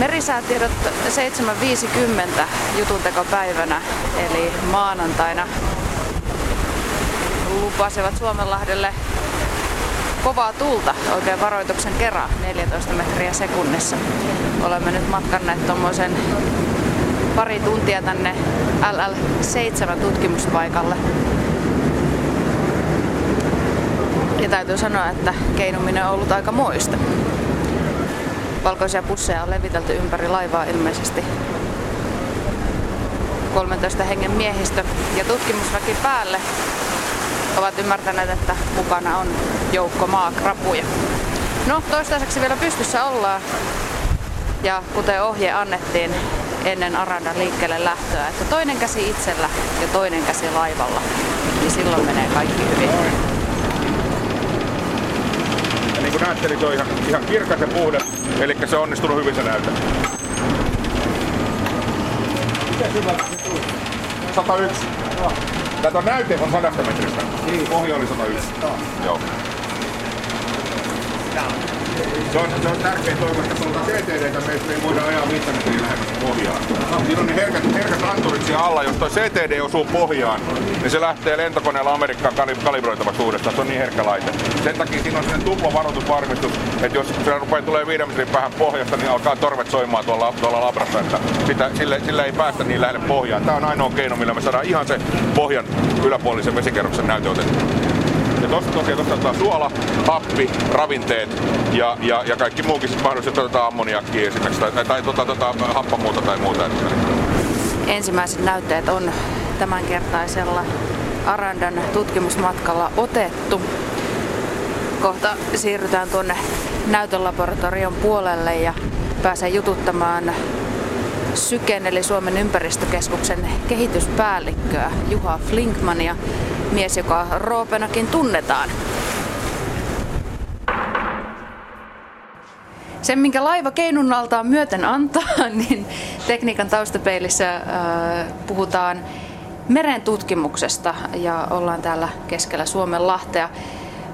Merisäätiedot 7.50 jutuntekopäivänä, eli maanantaina, lupasivat Suomenlahdelle kovaa tulta, oikein varoituksen kerran, 14 metriä sekunnissa. Olemme nyt matkanneet tuommoisen pari tuntia tänne LL7 tutkimuspaikalle. Ja täytyy sanoa, että keinuminen on ollut aika moista. Valkoisia pusseja on levitelty ympäri laivaa ilmeisesti. 13 hengen miehistö ja tutkimusväki päälle ovat ymmärtäneet, että mukana on joukko maakrapuja. No, toistaiseksi vielä pystyssä ollaan. Ja kuten ohje annettiin ennen Arandan liikkeelle lähtöä, että toinen käsi itsellä ja toinen käsi laivalla, niin silloin menee kaikki hyvin. Kuin näette, niin se on ihan, ihan kirkas ja puhdas, eli se on onnistunut hyvin se näyte. 101. Tätä näyte on 100 metristä. Niin. Pohja oli 101. Joo. Se on, se on tärkeä toivo, että tuolta CTD me ei voida ajaa 5 metriä lähemmäs pohjaan. Siinä on ne herkät, herkät anturit siellä alla. Jos tuo CTD osuu pohjaan, niin se lähtee lentokoneella Amerikkaan kalibroitavaksi uudestaan. Se on niin herkkä laite. Sen takia siinä on sellainen tupla varoitusvarmistus, että jos se rupeaa tulee viiden metrin päähän pohjasta, niin alkaa torvet soimaan tuolla, tuolla labrassa. Että sitä, sille, sille, ei päästä niin lähelle pohjaan. Tämä on ainoa keino, millä me saadaan ihan se pohjan yläpuolisen vesikerroksen näyte tosta tosiaan tosta otetaan suola, happi, ravinteet ja, ja, ja kaikki muukin mahdollisesti otetaan ammoniakkia esimerkiksi tai, tai, tai tota, tota, happamuuta tai muuta. Ensimmäiset näytteet on tämänkertaisella Arandan tutkimusmatkalla otettu. Kohta siirrytään tuonne näytölaboratorion puolelle ja pääsee jututtamaan Syken eli Suomen ympäristökeskuksen kehityspäällikköä Juha Flinkmania mies, joka Roopenakin tunnetaan. Sen, minkä laiva keinunnaltaan myöten antaa, niin tekniikan taustapeilissä äh, puhutaan meren tutkimuksesta ja ollaan täällä keskellä Suomen lahtea.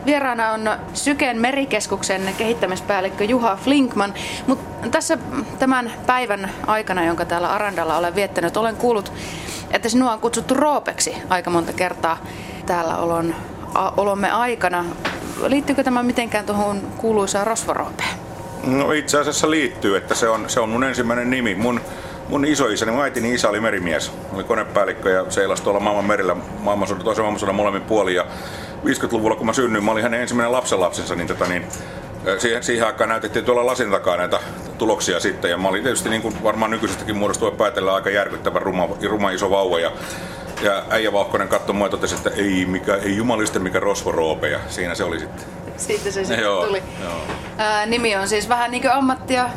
Vieraana on Syken merikeskuksen kehittämispäällikkö Juha Flinkman, mutta tässä tämän päivän aikana, jonka täällä Arandalla olen viettänyt, olen kuullut että sinua on kutsuttu Roopeksi aika monta kertaa täällä olon, a, olomme aikana. Liittyykö tämä mitenkään tuohon kuuluisaan rosvoroopeen? No itse asiassa liittyy, että se on, se on mun ensimmäinen nimi. Mun, mun isoisäni, mun äitini isä oli merimies, oli konepäällikkö ja seilasi tuolla maailman merillä maailmansodan, toisen maailmansodan molemmin puolin. Ja 50-luvulla kun mä synnyin, mä olin hänen ensimmäinen lapsenlapsensa, niin, tota, niin siihen, siihen aikaan näytettiin tuolla lasin takaa näitä tuloksia sitten. Ja mä olin tietysti niin kuin varmaan nykyisestäkin muodostua päätellä aika järkyttävän ruma, ruma iso vauva. Ja, ja äijä Vauhkonen katsoi mua ja totesi, että ei, mikä, ei jumaliste mikä rosvoroope. Ja siinä se oli sitten. Siitä se sitten joo, tuli. Joo. Ää, nimi on siis vähän niin kuin ammattia,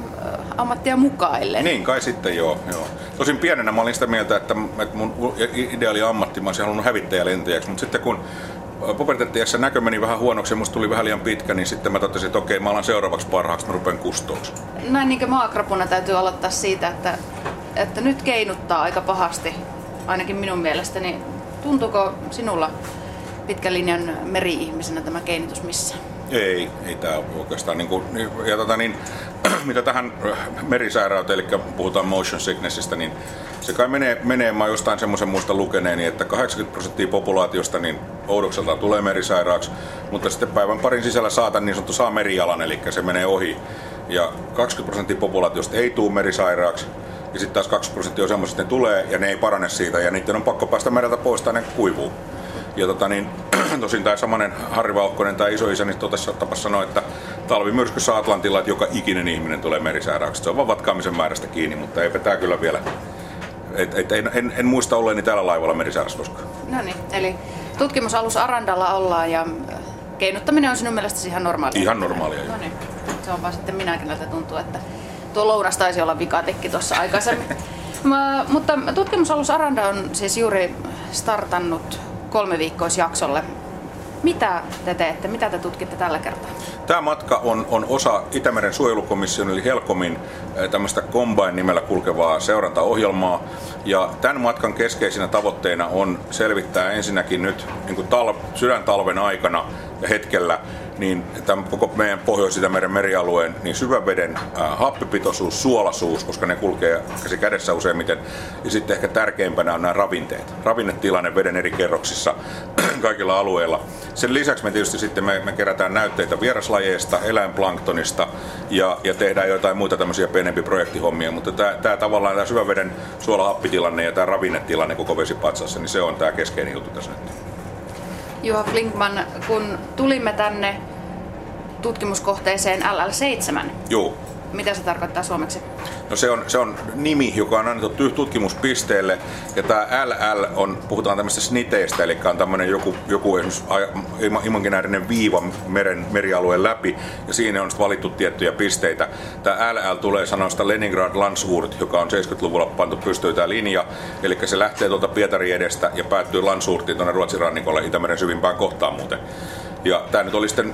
ammattia mukaille. Niin kai sitten joo, joo. Tosin pienenä mä olin sitä mieltä, että, että mun ideaali ammatti, mä olisin halunnut hävittäjälentäjäksi, mutta sitten kun puberteettiässä näkö meni vähän huonoksi ja musta tuli vähän liian pitkä, niin sitten mä totesin, että okei, mä alan seuraavaksi parhaaksi, mä rupean kustoksi. Näin niin kuin maakrapuna täytyy aloittaa siitä, että, että nyt keinuttaa aika pahasti, ainakin minun mielestäni. Tuntuuko sinulla pitkän linjan meri-ihmisenä tämä keinutus missään? Ei, ei tämä oikeastaan. Niin kuin, ja tota, niin, mitä tähän merisairauteen, eli puhutaan motion sicknessistä, niin se kai menee, menee mä jostain semmoisen muista lukeneeni, että 80 prosenttia populaatiosta niin oudokselta tulee merisairaaksi, mutta sitten päivän parin sisällä saatan niin sanottu saa merijalan, eli se menee ohi. Ja 20 prosenttia populaatiosta ei tule merisairaaksi, ja sitten taas 20 prosenttia on semmoiset, että ne tulee ja ne ei parane siitä, ja niiden on pakko päästä mereltä pois tai ne kuivuu. Ja tota niin, tosin tämä samanen Harri Valkkonen tai isoisäni totesi tapas sanoa, että talvimyrskyssä Atlantilla, että joka ikinen ihminen tulee merisairaaksi. Se on vaan vatkaamisen määrästä kiinni, mutta eipä tämä kyllä vielä et, et, en, en, en, muista olleeni tällä laivalla merisairassa koskaan. No niin, eli tutkimusalus Arandalla ollaan ja äh, keinuttaminen on sinun mielestäsi ihan normaalia? Ihan normaalia, No niin, se on vaan sitten minäkin, että tuntuu, että tuo lounas taisi olla vikatekki tuossa aikaisemmin. Mä, mutta tutkimusalus Aranda on siis juuri startannut kolme viikkoisjaksolle. Mitä te teette? Mitä te tutkitte tällä kertaa? Tämä matka on, on osa Itämeren suojelukomission eli Helkomin tämmöistä Combine-nimellä kulkevaa seurantaohjelmaa. Ja tämän matkan keskeisinä tavoitteina on selvittää ensinnäkin nyt niin kuin tal- sydäntalven aikana hetkellä niin tämän koko meidän Pohjois-Itämeren merialueen niin syväveden äh, happipitoisuus, suolasuus, koska ne kulkee käsi kädessä useimmiten. Ja sitten ehkä tärkeimpänä on nämä ravinteet. Ravinnetilanne veden eri kerroksissa kaikilla alueilla. Sen lisäksi me tietysti sitten me, me kerätään näytteitä vieraslajeista, eläinplanktonista ja, ja tehdään jotain muita tämmöisiä pienempiä projektihommia, mutta tämä, tämä tavallaan tämä syväveden suolahappitilanne ja tämä ravinnetilanne koko vesipatsassa, niin se on tämä keskeinen juttu tässä nyt. Juha Flinkman, kun tulimme tänne tutkimuskohteeseen LL7, Joo. Mitä se tarkoittaa suomeksi? No se on, se on nimi, joka on annettu tutkimuspisteelle. Ja tämä LL on, puhutaan tämmöistä sniteistä, eli on tämmöinen joku, joku imaginäärinen viiva meren, merialueen läpi. Ja siinä on valittu tiettyjä pisteitä. Tämä LL tulee sanoista Leningrad Landsurt, joka on 70-luvulla pantu pystyyn tämä linja. Eli se lähtee tuolta Pietarin edestä ja päättyy Landsurtiin tuonne Ruotsin rannikolle Itämeren syvimpään kohtaan muuten. Ja tämä nyt oli sitten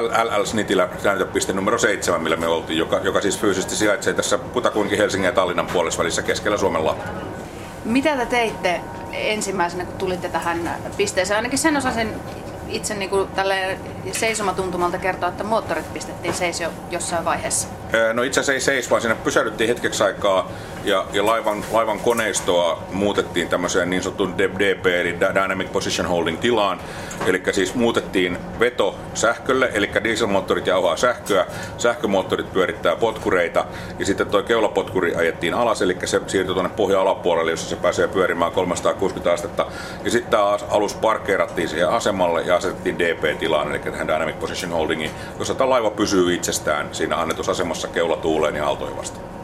LL Snitillä näytöpiste numero 7, millä me oltiin, joka, joka siis fyysisesti sijaitsee tässä kutakuinkin Helsingin ja Tallinnan puolessa keskellä Suomen lahta. Mitä te teitte ensimmäisenä, kun tulitte tähän pisteeseen? Ainakin sen osasin itse niin kuin tälle seisomatuntumalta kertoa, että moottorit pistettiin seis jo jossain vaiheessa? No itse asiassa ei seis, vaan siinä pysähdyttiin hetkeksi aikaa ja, ja laivan, laivan koneistoa muutettiin tämmöiseen niin sanottuun DP eli Dynamic Position Holding tilaan. Eli siis muutettiin veto sähkölle, eli dieselmoottorit jauhaa sähköä, sähkömoottorit pyörittää potkureita ja sitten tuo keulapotkuri ajettiin alas, eli se siirtyi tuonne pohja alapuolelle, jossa se pääsee pyörimään 360 astetta. Ja sitten tämä alus parkkeerattiin siihen asemalle ja asetettiin DP-tilaan, eli tähän Dynamic Position Holdingiin, jossa tämä laiva pysyy itsestään siinä annetusasemassa keula tuuleen ja aaltoihin vastaan.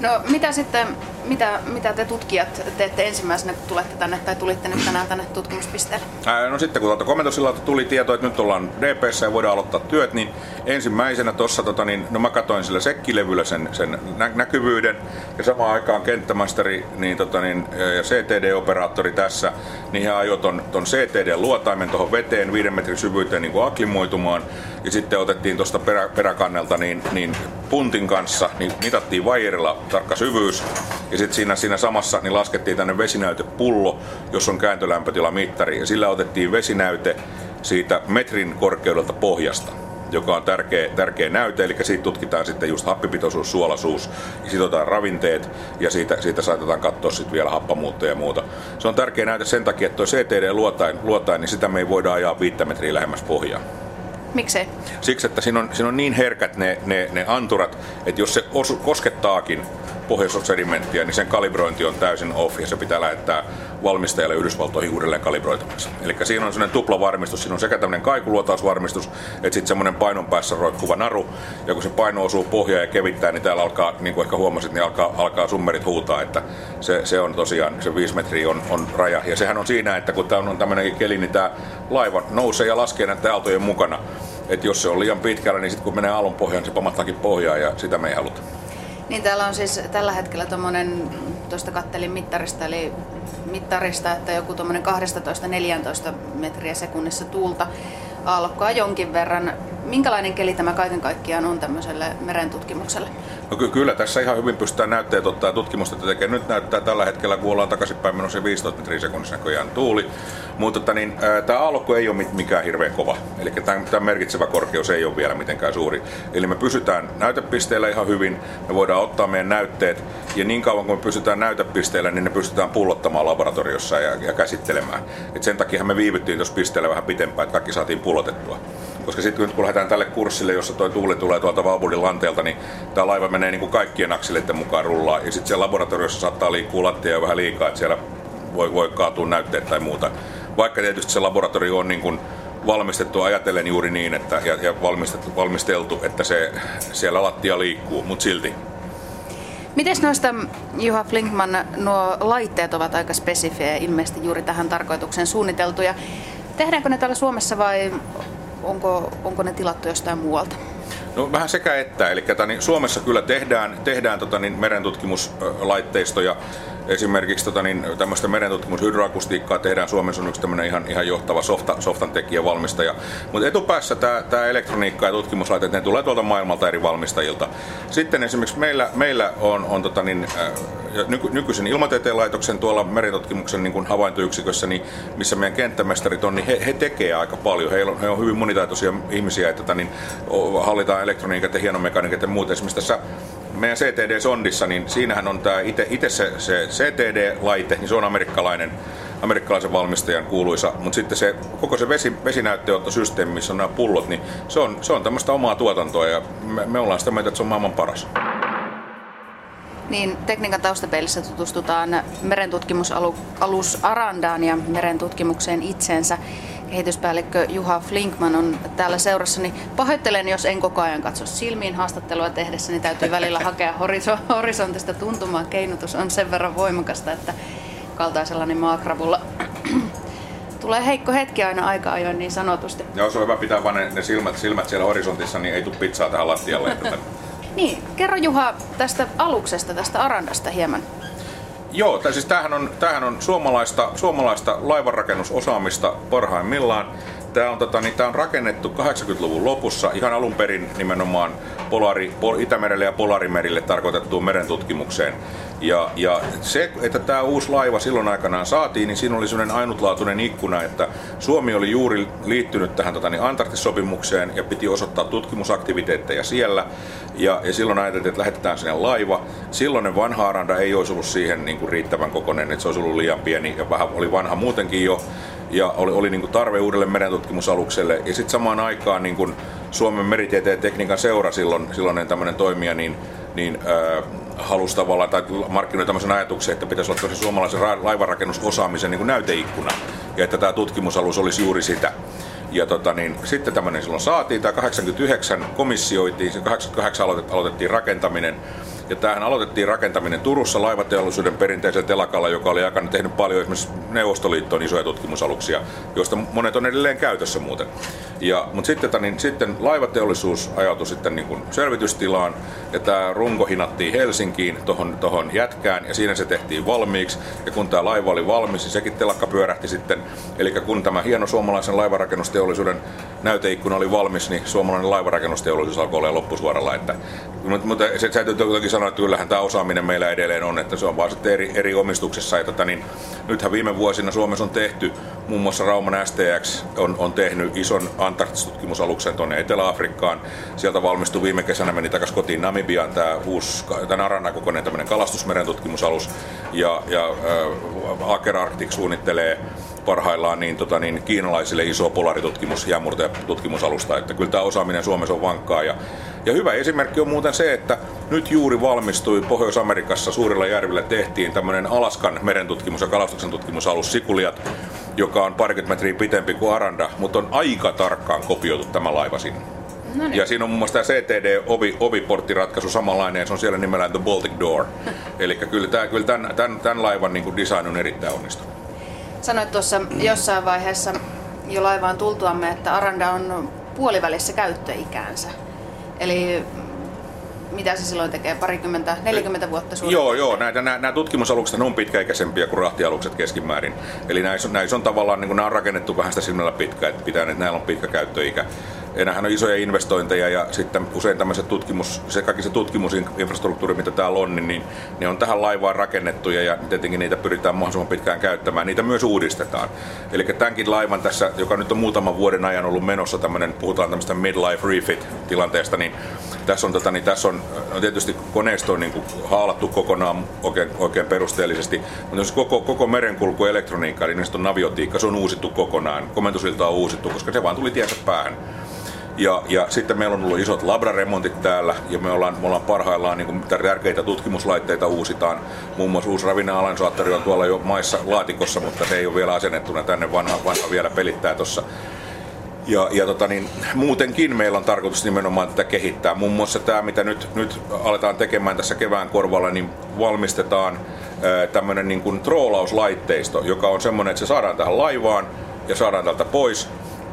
No mitä sitten, mitä, mitä te tutkijat teette ensimmäisenä, kun tulette tänne tai tulitte nyt tänään tänne tutkimuspisteelle? Ää, no sitten kun tuolta komentosillalta tuli tieto, että nyt ollaan DPssä ja voidaan aloittaa työt, niin ensimmäisenä tuossa, tota, niin, no mä katsoin sillä sekkilevyllä sen, sen nä- näkyvyyden ja samaan aikaan kenttämasteri niin, tota, niin, ja CTD-operaattori tässä, niin he ajoi ton, ton CTD-luotaimen tuohon veteen viiden metrin syvyyteen niin kuin aklimoitumaan ja sitten otettiin tuosta perä, peräkannelta niin, niin puntin kanssa, niin mitattiin vaijerilla tarkka syvyys. Ja sitten siinä, siinä samassa niin laskettiin tänne vesinäytepullo, jossa on kääntölämpötilamittari. Ja sillä otettiin vesinäyte siitä metrin korkeudelta pohjasta joka on tärkeä, tärkeä näyte, eli siitä tutkitaan sitten just happipitoisuus, suolasuus, sitotaan ravinteet ja siitä, siitä saatetaan katsoa sitten vielä happamuuttoja ja muuta. Se on tärkeä näyte sen takia, että tuo CTD-luotain, luotain, niin sitä me ei voida ajaa viittä metriä lähemmäs pohjaa. Miksei? Siksi, että siinä on, siinä on niin herkät ne, ne, ne anturat, että jos se osu, koskettaakin pohjoisosedimenttiä, niin sen kalibrointi on täysin off ja se pitää lähettää valmistajalle Yhdysvaltoihin uudelleen kalibroitavaksi. Eli siinä on sellainen tuplavarmistus, siinä on sekä tämmöinen kaikuluotausvarmistus, että sitten semmoinen painon päässä roikkuva naru, ja kun se paino osuu pohjaan ja kevittää, niin täällä alkaa, niin kuin ehkä huomasit, niin alkaa, alkaa summerit huutaa, että se, se on tosiaan, se 5 metriä on, on raja. Ja sehän on siinä, että kun tämä on tämmöinen keli, niin tämä laiva nousee ja laskee näiden aaltojen mukana. Että jos se on liian pitkällä, niin sitten kun menee aallon pohjaan, se pamattaakin pohjaa ja sitä me ei haluta. Niin täällä on siis tällä hetkellä tuommoinen, tuosta kattelin mittarista, eli mittarista, että joku tuommoinen 12-14 metriä sekunnissa tuulta aallokkoa jonkin verran. Minkälainen keli tämä kaiken kaikkiaan on tämmöiselle merentutkimukselle? No ky- kyllä tässä ihan hyvin pystytään näytteet ottaa tutkimusta tekee. Nyt näyttää tällä hetkellä, kun ollaan takaisinpäin menossa 15 metriä sekunnissa näköjään tuuli. Mutta niin, tämä aallokko ei ole mikään hirveän kova. Eli tämä merkitsevä korkeus ei ole vielä mitenkään suuri. Eli me pysytään näytepisteellä ihan hyvin. Me voidaan ottaa meidän näytteet. Ja niin kauan kuin me pysytään näytepisteellä, niin ne pystytään pullottamaan laboratoriossa ja, ja käsittelemään. Et sen takia me viivyttiin tuossa pisteellä vähän pitempään, että kaikki saatiin pullotettua. Koska sitten kun lähdetään tälle kurssille, jossa tuo tuuli tulee tuolta Valbudin lanteelta, niin tämä laiva menee niin kuin kaikkien akseleiden mukaan rullaa. Ja sitten siellä laboratoriossa saattaa liikkua lattia vähän liikaa, että siellä voi, voi kaatua näytteet tai muuta. Vaikka tietysti se laboratorio on niin kuin valmistettu ajatellen juuri niin, että, ja, ja valmistettu, valmisteltu, että se siellä lattia liikkuu, mutta silti. Miten noista, Juha Flinkman, nuo laitteet ovat aika spesifejä ilmeisesti juuri tähän tarkoitukseen suunniteltuja. Tehdäänkö ne täällä Suomessa vai onko, onko ne tilattu jostain muualta? No vähän sekä että, eli niin Suomessa kyllä tehdään, tehdään tota, niin merentutkimuslaitteistoja Esimerkiksi tota, niin, tämmöistä merentutkimus hydroakustiikkaa tehdään Suomessa on yksi tämmöinen ihan, ihan johtava softa, softan tekijä valmistaja. Mutta etupäässä tämä, elektroniikka ja tutkimuslaitteet, ne tulee tuolta maailmalta eri valmistajilta. Sitten esimerkiksi meillä, meillä on, on tota, niin, nyky, nykyisen ilmatieteen laitoksen tuolla meritutkimuksen niin havaintoyksikössä, niin missä meidän kenttämestarit on, niin he, he tekee aika paljon. Heillä on, he on hyvin monitaitoisia ihmisiä, että tota, niin, hallitaan elektroniikat ja hienomekaniikat ja muut. Esimerkiksi tässä meidän CTD-sondissa, niin siinähän on tämä itse se, se CTD-laite, niin se on amerikkalainen, amerikkalaisen valmistajan kuuluisa, mutta sitten se koko se vesi, vesinäytteenottosysteemi, missä on nämä pullot, niin se on, se on tämmöistä omaa tuotantoa ja me, me ollaan sitä mieltä, että se on maailman paras. Niin, tekniikan taustapeilissä tutustutaan merentutkimusalus Arandaan ja merentutkimukseen itseensä kehityspäällikkö Juha Flinkman on täällä seurassani. Pahoittelen, jos en koko ajan katso silmiin haastattelua tehdessä, niin täytyy välillä hakea horisontista tuntumaa. Keinutus on sen verran voimakasta, että kaltaisella niin maakravulla tulee heikko hetki aina aika ajoin niin sanotusti. Joo, se on hyvä pitää vaan ne, ne silmät, silmät siellä horisontissa, niin ei tule pizzaa tähän lattialle. niin, kerro Juha tästä aluksesta, tästä Arandasta hieman. Joo, tai siis tämähän on, tämähän on suomalaista, suomalaista laivanrakennusosaamista parhaimmillaan. Tämä on, tota, niin, tämä on rakennettu 80-luvun lopussa ihan alun perin nimenomaan Polari, Itämerelle ja Polarimerille tarkoitettuun merentutkimukseen. Ja, ja se, että tämä uusi laiva silloin aikanaan saatiin, niin siinä oli sellainen ainutlaatuinen ikkuna, että Suomi oli juuri liittynyt tähän tota, niin Antarktis-sopimukseen ja piti osoittaa tutkimusaktiviteetteja siellä. Ja, ja silloin ajateltiin, että lähetetään sinne laiva. Silloinen vanha Aranda ei olisi ollut siihen niin kuin riittävän kokoinen, että se olisi ollut liian pieni ja vähän oli vanha muutenkin jo ja oli, oli niin kuin tarve uudelle merentutkimusalukselle. Ja sitten samaan aikaan niin kuin Suomen meritieteen tekniikan seura silloin, silloinen tämmöinen toimija, niin, niin äh, halusi tavallaan, tai markkinoi tämmöisen ajatuksen, että pitäisi olla tosi suomalaisen laivanrakennusosaamisen niin kuin näyteikkuna, ja että tämä tutkimusalus olisi juuri sitä. Ja tota, niin, sitten tämmöinen silloin saatiin, tämä 89 komissioitiin, se 88 aloitettiin rakentaminen, ja tämähän aloitettiin rakentaminen Turussa laivateollisuuden perinteisellä telakalla, joka oli aikana tehnyt paljon esimerkiksi Neuvostoliittoon isoja tutkimusaluksia, joista monet on edelleen käytössä muuten. Ja, mutta sitten, tota niin, sitten laivateollisuus ajautui sitten niin kuin selvitystilaan ja tämä runko hinattiin Helsinkiin tuohon tohon jätkään ja siinä se tehtiin valmiiksi. Ja kun tämä laiva oli valmis, niin sekin telakka pyörähti sitten. Eli kun tämä hieno suomalaisen laivarakennusteollisuuden näyteikkuna oli valmis, niin suomalainen laivarakennusteollisuus alkoi olla loppusuoralla. Että, mutta, mutta se täytyy toki sanoa, että kyllähän tämä osaaminen meillä edelleen on, että se on vaan sitten eri, eri omistuksessa. Ja tota, niin, nythän viime vuosina Suomessa on tehty, muun muassa Rauman STX on, on tehnyt ison Antarktis-tutkimusaluksen tuonne Etelä-Afrikkaan. Sieltä valmistui viime kesänä, meni takaisin kotiin Namibiaan tämä uusi, tämä Arana-kokoinen tämmöinen kalastusmeren tutkimusalus. Ja, ja äh, Aker Arctic suunnittelee parhaillaan niin, tota, niin kiinalaisille iso polaritutkimus, tutkimusalusta, että kyllä tämä osaaminen Suomessa on vankkaa. Ja, ja hyvä esimerkki on muuten se, että nyt juuri valmistui Pohjois-Amerikassa suurilla järvillä tehtiin tämmöinen Alaskan merentutkimus- ja kalastuksen tutkimusalus Sikuliat, joka on parikymmentä metriä pitempi kuin Aranda, mutta on aika tarkkaan kopioitu tämä laiva sinne. No niin. Ja siinä on muun muassa tämä CTD-ovi, oviporttiratkaisu samanlainen, ja se on siellä nimellään The Baltic Door. Eli kyllä, tämä, kyllä tämän, tämän, tämän laivan niin kuin design on erittäin onnistunut. Sanoit tuossa jossain vaiheessa jo laivaan tultuamme, että Aranda on puolivälissä käyttöikäänsä. Eli mitä se silloin tekee, parikymmentä, 40 vuotta suurin? Joo, joo. Näitä, nämä, nämä tutkimusalukset on pitkäikäisempiä kuin rahtialukset keskimäärin. Eli näissä, näissä on tavallaan, niin kuin nämä on rakennettu vähän sitä silmällä pitkä, että pitää, että näillä on pitkä käyttöikä enää on isoja investointeja ja sitten usein tämmöiset tutkimus, se kaikki se tutkimusinfrastruktuuri, mitä täällä on, niin, niin ne on tähän laivaan rakennettuja ja tietenkin niitä pyritään mahdollisimman pitkään käyttämään. Niitä myös uudistetaan. Eli tämänkin laivan tässä, joka nyt on muutaman vuoden ajan ollut menossa tämmöinen, puhutaan tämmöistä midlife refit tilanteesta, niin tässä on, tota, niin tässä on, on tietysti koneisto on niin kuin haalattu kokonaan oikein, oikein perusteellisesti, mutta jos koko, koko merenkulku elektroniikka, eli on naviotiikka, se on uusittu kokonaan. Komentosilta on uusittu, koska se vaan tuli tiensä päähän. Ja, ja sitten meillä on ollut isot labraremontit täällä ja me ollaan, me ollaan parhaillaan niin kuin, tärkeitä tutkimuslaitteita uusitaan. Muun muassa uusi ravinnealansaattori on tuolla jo maissa laatikossa, mutta se ei ole vielä asennettuna tänne, vanha, vanha vielä pelittää tuossa. Ja, ja tota niin, muutenkin meillä on tarkoitus nimenomaan tätä kehittää. Muun muassa tämä, mitä nyt, nyt aletaan tekemään tässä kevään korvalla, niin valmistetaan tämmöinen niin troolauslaitteisto, joka on semmoinen, että se saadaan tähän laivaan ja saadaan täältä pois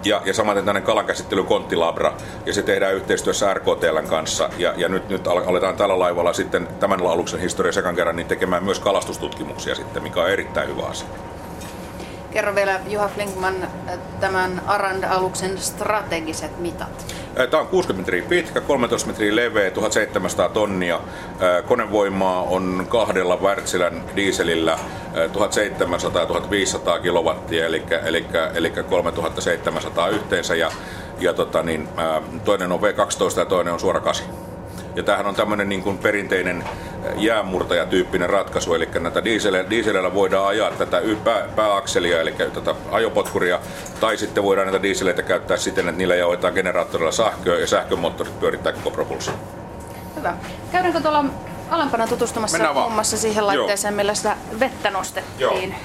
ja, ja samaten tänne kalankäsittely Konttilabra, ja se tehdään yhteistyössä RKTLn kanssa. Ja, ja nyt, nyt aletaan tällä laivalla sitten tämän aluksen historia sekan kerran niin tekemään myös kalastustutkimuksia sitten, mikä on erittäin hyvä asia. Kerro vielä Juha Flinkman tämän Arand-aluksen strategiset mitat. Tämä on 60 metriä pitkä, 13 metriä leveä, 1700 tonnia. Konevoimaa on kahdella Wärtsilän dieselillä 1700-1500 kilowattia, eli, eli, eli 3700 yhteensä. Ja, ja tota niin, toinen on V12 ja toinen on suora 8. Ja tämähän on tämmöinen niin kuin perinteinen jäänmurtajatyyppinen ratkaisu, eli näitä dieseleillä, dieseleillä voidaan ajaa tätä pää, pääakselia, eli tätä ajopotkuria, tai sitten voidaan näitä dieseleitä käyttää siten, että niillä jaoitetaan generaattorilla sähköä ja sähkömoottorit pyörittää koko propulsio. Hyvä. Käydäänkö tuolla alempana tutustumassa muun muassa siihen laitteeseen, Joo. millä sitä vettä nostettiin? Joo.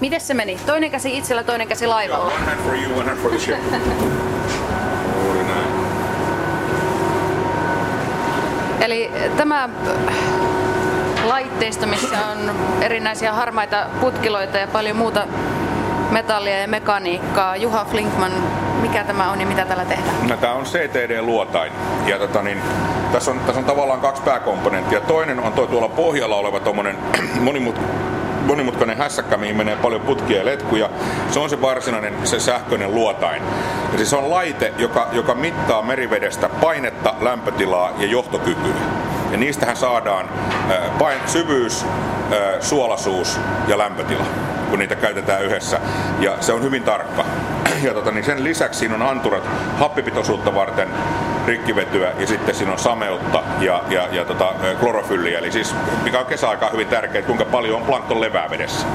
Miten se meni? Toinen käsi itsellä, toinen käsi laivalla. one hand for you, one hand for the ship. Eli tämä laitteisto, missä on erinäisiä harmaita putkiloita ja paljon muuta metallia ja mekaniikkaa. Juha Flinkman, mikä tämä on ja mitä tällä tehdään? No, tämä on CTD-luotain. Ja tota, niin, tässä, on, tässä on tavallaan kaksi pääkomponenttia. Toinen on tuo tuolla pohjalla oleva monimut, monimutkainen hässäkkä, mihin menee paljon putkia ja letkuja. Se on se varsinainen se sähköinen luotain. Ja siis se on laite, joka, joka mittaa merivedestä painetta, lämpötilaa ja johtokykyä. Ja niistähän saadaan pain, syvyys, suolasuus ja lämpötila, kun niitä käytetään yhdessä. Ja se on hyvin tarkka. Ja tota, niin sen lisäksi siinä on anturat happipitoisuutta varten, rikkivetyä ja sitten siinä on sameutta ja, ja, ja tota, klorofylliä. Eli siis mikä on kesäaikaan hyvin tärkeää, kuinka paljon on plankton levää vedessä.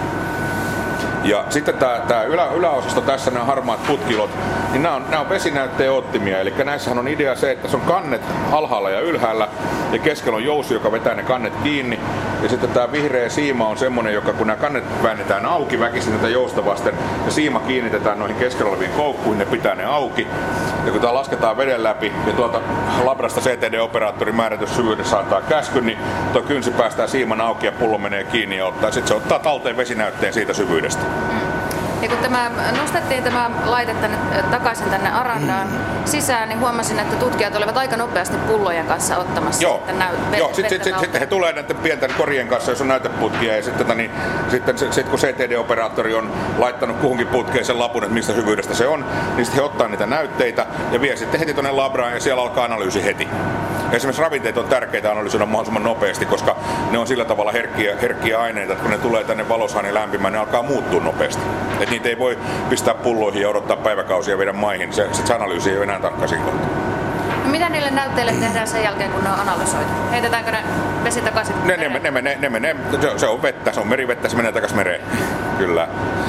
Ja sitten tämä, tämä ylä, yläosasto tässä, nämä harmaat putkilot, niin nämä on, nämä on vesinäytteen ottimia. Eli näissähän on idea se, että se on kannet alhaalla ja ylhäällä ja keskellä on jousi, joka vetää ne kannet kiinni. Ja sitten tämä vihreä siima on semmoinen, joka kun nämä kannet väännetään auki väkisin tätä jousta vasten ja siima kiinnitetään noihin keskellä oleviin koukkuihin, ne pitää ne auki. Ja kun tämä lasketaan veden läpi ja tuolta Labrasta CTD-operaattorin määrätys syvyydessä antaa käsky, niin tuo kynsi päästää siiman auki ja pullo menee kiinni ja ottaa. Sitten se ottaa talteen vesinäytteen siitä syvyydestä. Ja kun tämä, nostettiin tämä laite tänne, takaisin tänne Arandaan mm. sisään, niin huomasin, että tutkijat olivat aika nopeasti pullojen kanssa ottamassa Joo. sitten näy, Joo, sitten sit, sit, he tulee näiden pienten korien kanssa, jos on näyteputkia, ja sitten, tota niin, sitten sit, sit, kun CTD-operaattori on laittanut kuhunkin putkeen sen lapun, että mistä hyvyydestä se on, niin sitten he ottaa niitä näytteitä ja vie sitten heti tuonne labraan, ja siellä alkaa analyysi heti. Esimerkiksi ravinteet on tärkeitä analysoida mahdollisimman nopeasti, koska ne on sillä tavalla herkkiä, herkkiä aineita, että kun ne tulee tänne valosaan ja lämpimään, ne alkaa muuttua nopeasti. Et niitä ei voi pistää pulloihin ja odottaa päiväkausia viedä maihin. Se, se analyysi ei ole enää tarkka siinä No mitä niille näytteille tehdään sen jälkeen, kun ne on analysoitu? Heitetäänkö ne vesi takaisin? Ne, ne, ne, ne, ne, ne, se, se on vettä, se on merivettä, se menee takaisin mereen. Kyllä.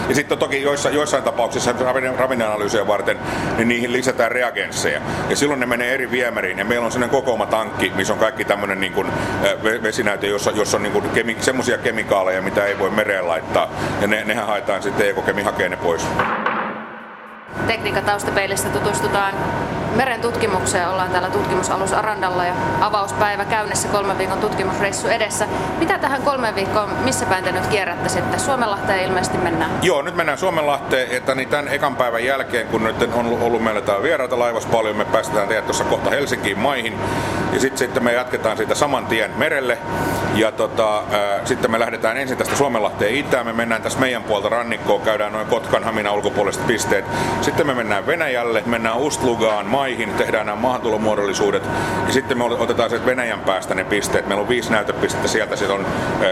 Ja sitten toki joissa, joissain tapauksissa ravinneanalyysiä varten, niin niihin lisätään reagensseja. Ja silloin ne menee eri viemäriin. Ja meillä on sellainen kokooma tankki, missä on kaikki tämmöinen niin kuin, vesinäyte, jossa, jossa on niin kuin kemi, semmoisia kemikaaleja, mitä ei voi mereen laittaa. Ja ne, nehän haetaan sitten ekokemi hakee ne pois. Tekniikan taustapeilistä tutustutaan meren tutkimukseen. Ollaan täällä tutkimusalus Arandalla ja avauspäivä käynnissä kolmen viikon tutkimusreissu edessä. Mitä tähän kolmen viikkoon, missä päin te nyt kierrätte sitten? Suomenlahteen ilmeisesti mennään. Joo, nyt mennään Suomenlahteen, että niin tämän ekan päivän jälkeen, kun nyt on ollut meillä täällä vieraita laivassa paljon, me päästetään teidät tuossa kohta Helsinkiin maihin. Ja sitten sit me jatketaan siitä saman tien merelle. Ja tota, sitten me lähdetään ensin tästä Suomenlahteen itään, me mennään tässä meidän puolta rannikkoon, käydään noin Kotkan Hamina ulkopuoliset pisteet. Sitten me mennään Venäjälle, mennään Ustlugaan, maihin, tehdään nämä maahantulomuodollisuudet ja sitten me otetaan sieltä Venäjän päästä ne pisteet. Meillä on viisi näytepistettä sieltä, sitten on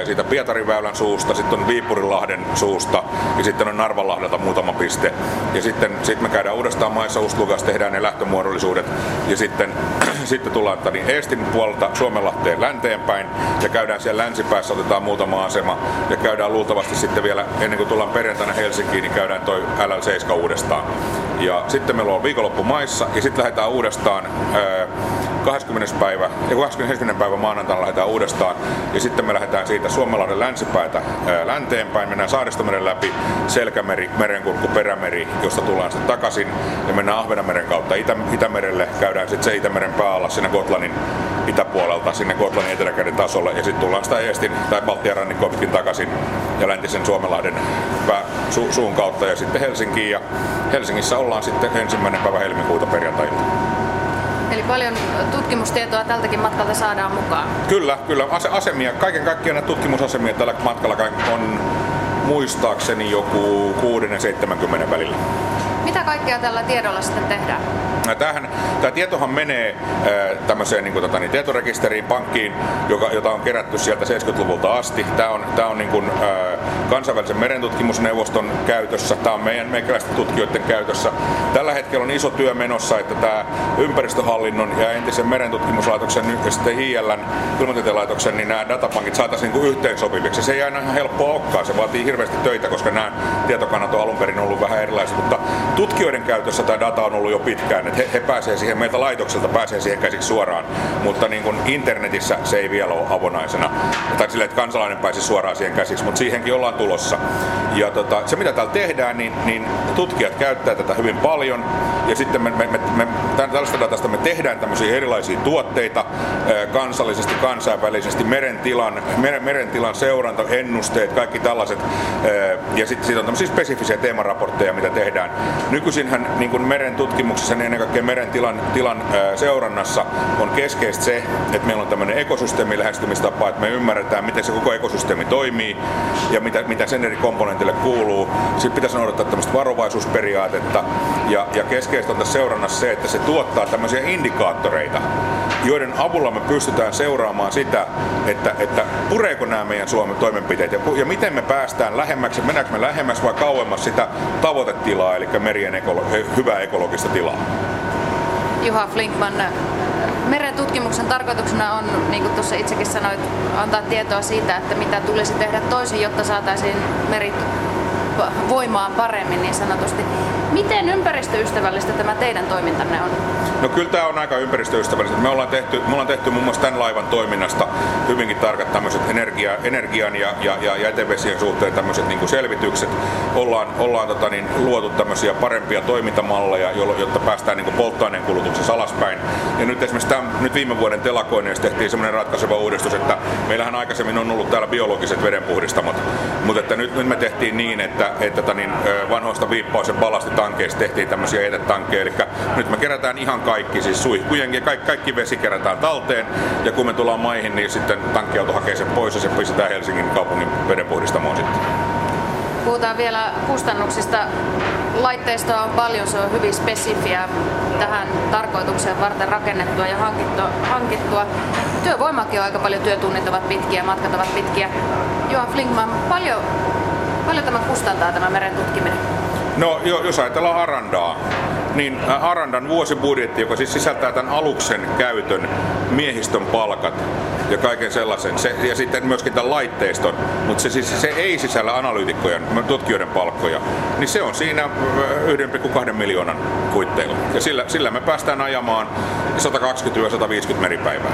siitä Pietarin väylän suusta, sitten on Viipurinlahden suusta ja sitten on Narvanlahdelta muutama piste. Ja sitten sitten me käydään uudestaan maissa Ustlugas, tehdään ne lähtömuodollisuudet ja sitten, sitten tullaan niin Eestin puolelta Suomenlahteen länteenpäin ja käydään siellä länsipäässä, otetaan muutama asema ja käydään luultavasti sitten vielä ennen kuin tullaan perjantaina Helsinkiin, niin käydään toi LL7 uudestaan. Ja sitten meillä on viikonloppu maissa ja sitten lähdetään uudestaan ää, 20. päivä, ja 21. päivä maanantaina lähdetään uudestaan. Ja sitten me lähdetään siitä Suomenlahden länsipäätä länteenpäin, mennään Saaristomeren läpi, Selkämeri, Merenkurkku, Perämeri, josta tullaan sitten takaisin ja mennään Ahvenanmeren kautta Itä, Itämerelle, käydään sitten se Itämeren pääalla sinne Gotlannin itäpuolelta sinne Gotlannin eteläkäden tasolle ja sitten tullaan sitä Eestin tai Baltian rannikkoa pitkin takaisin ja läntisen Suomenlahden pää, su, suun kautta ja sitten Helsinkiin ja Helsingissä ollaan sitten ensimmäinen päivä helmikuuta perjantailta. Eli paljon tutkimustietoa tältäkin matkalta saadaan mukaan. Kyllä, kyllä. Ase- asemia, kaiken kaikkiaan näitä tutkimusasemia tällä matkalla on muistaakseni joku 6 ja 70 välillä. Mitä kaikkea tällä tiedolla sitten tehdään? Tämähän, tämä tietohan menee tämmöiseen niin kuin, tota, niin, tietorekisteriin, pankkiin, joka, jota on kerätty sieltä 70-luvulta asti. Tämä on, tämä on niin kuin, kansainvälisen merentutkimusneuvoston käytössä, tämä on meidän meikäläisten tutkijoiden käytössä. Tällä hetkellä on iso työ menossa, että tämä ympäristöhallinnon ja entisen merentutkimuslaitoksen ja sitten ilmatieteen niin nämä datapankit saataisiin niin yhteensopiviksi. Se ei aina ihan helppoa olekaan, se vaatii hirveästi töitä, koska nämä tietokannat on alun perin ollut vähän erilaiset, mutta tutkijoiden käytössä tämä data on ollut jo pitkään, että he, he pääsee siihen, meiltä laitokselta pääsee siihen käsiksi suoraan, mutta niin kuin internetissä se ei vielä ole avonaisena, tai sille, että kansalainen pääsisi suoraan siihen käsiksi, mutta siihenkin ollaan tulossa. Ja tota, se mitä täällä tehdään, niin, niin tutkijat käyttää tätä hyvin paljon, ja sitten me, me, me, me tällaista datasta me tehdään tämmöisiä erilaisia tuotteita kansallisesti, kansainvälisesti, merentilan, meren, merentilan seuranta, ennusteet, kaikki tällaiset, ja sitten sit on tämmöisiä spesifisiä teemaraportteja, mitä tehdään. Nykyisinhän niin kuin meren tutkimuksessa, niin ennen kaikkea meren tilan, tilan seurannassa on keskeistä se, että meillä on tämmöinen ekosysteemi lähestymistapa, että me ymmärretään, miten se koko ekosysteemi toimii ja mitä, mitä sen eri komponentille kuuluu. Sitten pitäisi noudattaa tämmöistä varovaisuusperiaatetta ja, ja keskeistä on tässä seurannassa se, että se tuottaa tämmöisiä indikaattoreita, joiden avulla me pystytään seuraamaan sitä, että, että pureeko nämä meidän Suomen toimenpiteet ja, ja miten me päästään lähemmäksi, mennäänkö me lähemmäs vai kauemmas sitä tavoitetilaa, eli merien ekolo- hyvää ekologista tilaa. Juha Flinkman, meren tutkimuksen tarkoituksena on, niin kuin tuossa itsekin sanoit, antaa tietoa siitä, että mitä tulisi tehdä toisin, jotta saataisiin merit voimaan paremmin niin sanotusti. Miten ympäristöystävällistä tämä teidän toimintanne on? No kyllä tämä on aika ympäristöystävällistä. Me ollaan tehty, me ollaan tehty muun muassa tämän laivan toiminnasta hyvinkin tarkat tämmöiset energia, energian ja, ja, ja jätevesien suhteen tämmöiset niin selvitykset. Ollaan, ollaan tota niin, luotu tämmöisiä parempia toimintamalleja, jotta päästään niin polttoaineen kulutuksessa alaspäin. Ja nyt esimerkiksi tämän, nyt viime vuoden telakoineessa tehtiin semmoinen ratkaiseva uudistus, että meillähän aikaisemmin on ollut täällä biologiset vedenpuhdistamot, mutta että nyt, nyt me tehtiin niin, että, että tota niin, vanhoista viippaus- ja balastitankeista tehtiin tämmöisiä jätetankkeja, eli nyt me kerätään ihan kaikki, siis suihkujen ja kaikki, kaikki vesi kerätään talteen ja kun me tullaan maihin, niin sitten tankkiauto hakee sen pois ja se pistetään Helsingin kaupungin vedenpuhdistamoon sitten. Puhutaan vielä kustannuksista. Laitteistoa on paljon, se on hyvin spesifiä tähän tarkoitukseen varten rakennettua ja hankittua. Työvoimakin on aika paljon, työtunnit ovat pitkiä, matkat ovat pitkiä. Johan Flinkman, paljon, paljon tämä kustantaa tämä meren tutkiminen? No jos ajatellaan Arandaa, niin Arandan vuosibudjetti, joka siis sisältää tämän aluksen käytön, miehistön palkat ja kaiken sellaisen, se, ja sitten myöskin tämän laitteiston, mutta se, siis, se ei sisällä analyytikkojen, tutkijoiden palkkoja, niin se on siinä 1,2 miljoonan kuitteilla. Ja sillä, sillä me päästään ajamaan 120-150 meripäivää.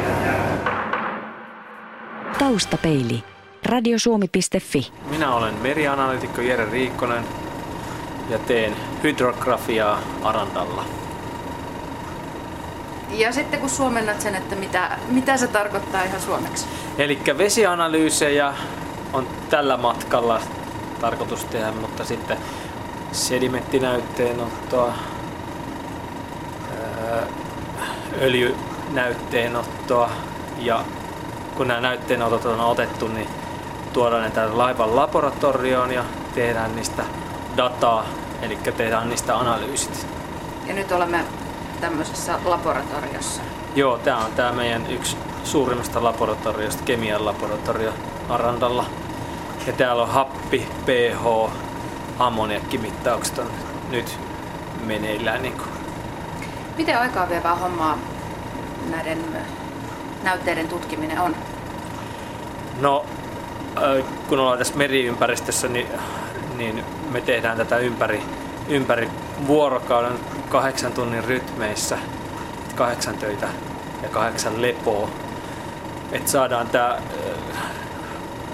Taustapeili. Radiosuomi.fi. Minä olen merianalyytikko Jere Riikkonen ja teen hydrografiaa Arandalla. Ja sitten kun suomennat sen, että mitä, mitä se tarkoittaa ihan suomeksi? Eli vesianalyysejä on tällä matkalla tarkoitus tehdä, mutta sitten sedimenttinäytteenottoa, öljynäytteenottoa ja kun nämä näytteenotot on otettu, niin tuodaan ne tänne laivan laboratorioon ja tehdään niistä dataa, eli tehdään niistä analyysit. Ja nyt olemme tämmöisessä laboratoriossa. Joo, tämä on tämä meidän yksi suurimmista laboratoriosta, kemian laboratorio Arandalla. Ja täällä on happi, pH, ammoniakkimittaukset on nyt meneillään. Niin. Miten aikaa vievää hommaa näiden näytteiden tutkiminen on? No, kun ollaan tässä meriympäristössä, niin niin me tehdään tätä ympäri, ympäri vuorokauden kahdeksan tunnin rytmeissä, kahdeksan töitä ja kahdeksan lepoa. Että saadaan tämä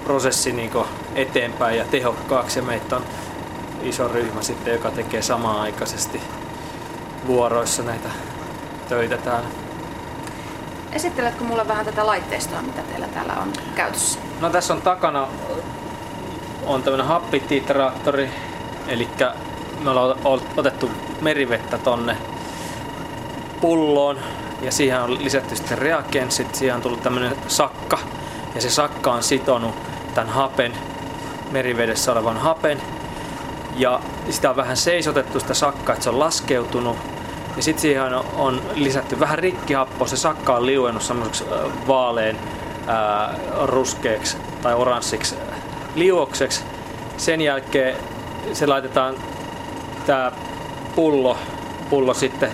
prosessi niin eteenpäin ja tehokkaaksi ja meitä on iso ryhmä sitten, joka tekee samaan aikaisesti vuoroissa näitä töitä täällä. Esitteletkö mulle vähän tätä laitteistoa, mitä teillä täällä on käytössä? No tässä on takana on tämmöinen happititraattori, eli me ollaan otettu merivettä tonne pulloon ja siihen on lisätty sitten reagenssit, siihen on tullut tämmöinen sakka ja se sakka on sitonut tämän hapen, merivedessä olevan hapen ja sitä on vähän seisotettu sitä sakkaa, että se on laskeutunut ja sitten siihen on, on lisätty vähän rikkihappoa, se sakka on liuennut semmoiseksi vaaleen ää, ruskeaksi tai oranssiksi liuokseksi. Sen jälkeen se laitetaan tämä pullo, pullo sitten,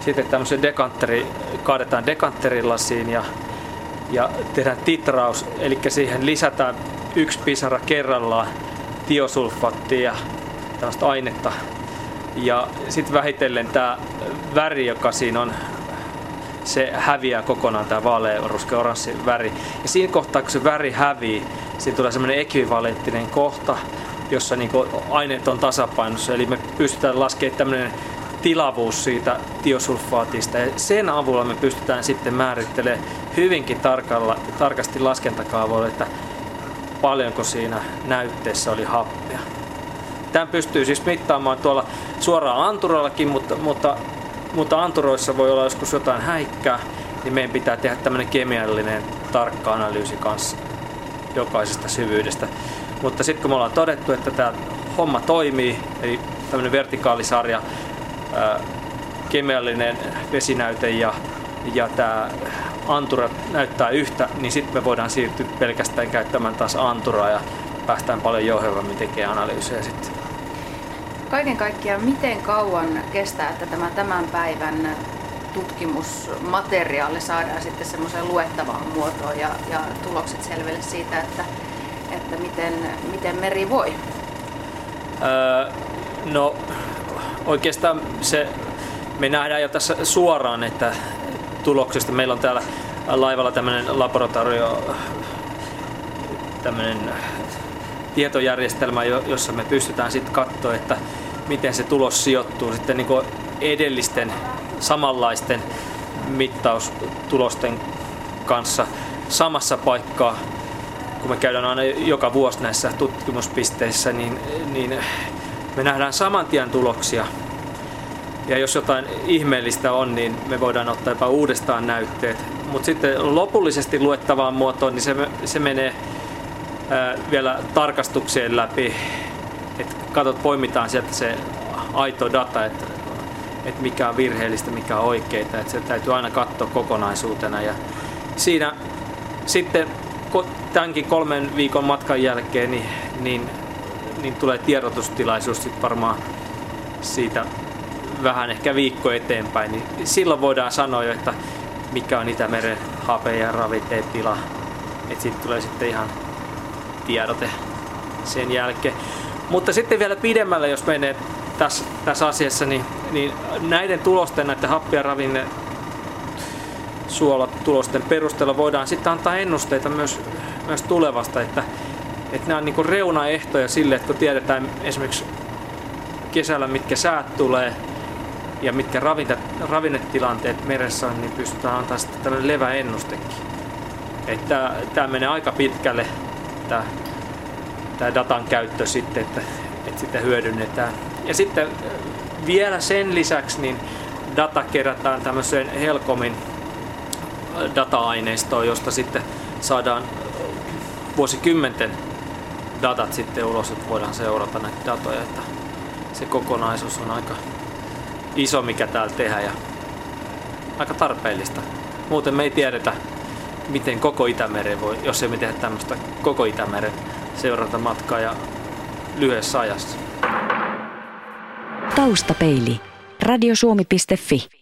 sitten tämmöisen dekanteri, kaadetaan dekantterilasiin ja, ja tehdään titraus, eli siihen lisätään yksi pisara kerrallaan tiosulfaattia ja tämmöistä ainetta. Ja sitten vähitellen tämä väri, joka siinä on, se häviää kokonaan tämä vaaleanruskea oranssi väri. Ja siinä kohtaa, kun se väri hävii, siinä tulee semmoinen ekvivalenttinen kohta, jossa niin aineet on tasapainossa. Eli me pystytään laskemaan tämmöinen tilavuus siitä tiosulfaatista ja sen avulla me pystytään sitten määrittelemään hyvinkin tarkalla, tarkasti laskentakaavoilla, että paljonko siinä näytteessä oli happea. Tämän pystyy siis mittaamaan tuolla suoraan anturallakin, mutta, mutta, mutta anturoissa voi olla joskus jotain häikkää, niin meidän pitää tehdä tämmöinen kemiallinen tarkka analyysi kanssa jokaisesta syvyydestä. Mutta sitten kun me ollaan todettu, että tämä homma toimii, eli tämmöinen vertikaalisarja, kemiallinen vesinäyte ja, ja tämä antura näyttää yhtä, niin sitten me voidaan siirtyä pelkästään käyttämään taas anturaa ja päästään paljon jouhevammin tekemään analyysejä sitten. Kaiken kaikkiaan, miten kauan kestää, että tämä tämän päivän tutkimusmateriaali saadaan sitten semmoiseen luettavaan muotoon ja, ja tulokset selville siitä, että että miten, miten meri voi? Öö, no oikeastaan se, me nähdään jo tässä suoraan, että tuloksesta meillä on täällä laivalla tämmöinen laboratorio, tämmöinen tietojärjestelmä, jossa me pystytään sitten katsoa, että miten se tulos sijoittuu sitten niin edellisten samanlaisten mittaustulosten kanssa samassa paikkaa kun me käydään aina joka vuosi näissä tutkimuspisteissä, niin, niin me nähdään saman tien tuloksia. Ja jos jotain ihmeellistä on, niin me voidaan ottaa jopa uudestaan näytteet. Mutta sitten lopullisesti luettavaan muotoon, niin se, se menee vielä tarkastuksien läpi. Että katsot, poimitaan sieltä se aito data, että, että mikä on virheellistä, mikä on oikeita. Että se täytyy aina katsoa kokonaisuutena. Ja siinä sitten tämänkin kolmen viikon matkan jälkeen niin, niin, niin tulee tiedotustilaisuus sitten varmaan siitä vähän ehkä viikko eteenpäin, niin silloin voidaan sanoa jo, että mikä on Itämeren hape- ja ravinteen tila. Että siitä tulee sitten ihan tiedote sen jälkeen. Mutta sitten vielä pidemmälle, jos menee tässä, tässä asiassa, niin, niin näiden tulosten, näiden happi- ja ravinne suolatulosten perusteella voidaan sitten antaa ennusteita myös, myös tulevasta, että, että nämä on niin reunaehtoja sille, että kun tiedetään esimerkiksi kesällä mitkä säät tulee ja mitkä ravinta, ravinnetilanteet meressä on, niin pystytään antaa sitten tällainen leväennustekin. Että tämä menee aika pitkälle tämä, tämä datan käyttö sitten, että, että sitä hyödynnetään. Ja sitten vielä sen lisäksi niin data kerätään tämmöiseen Helcomin data-aineistoa, josta sitten saadaan vuosikymmenten datat sitten ulos, että voidaan seurata näitä datoja. Että se kokonaisuus on aika iso, mikä täällä tehdään ja aika tarpeellista. Muuten me ei tiedetä, miten koko Itämeren voi, jos emme tehdä tämmöistä koko Itämeren seurata matkaa ja lyhyessä ajassa. Taustapeili. Radiosuomi.fi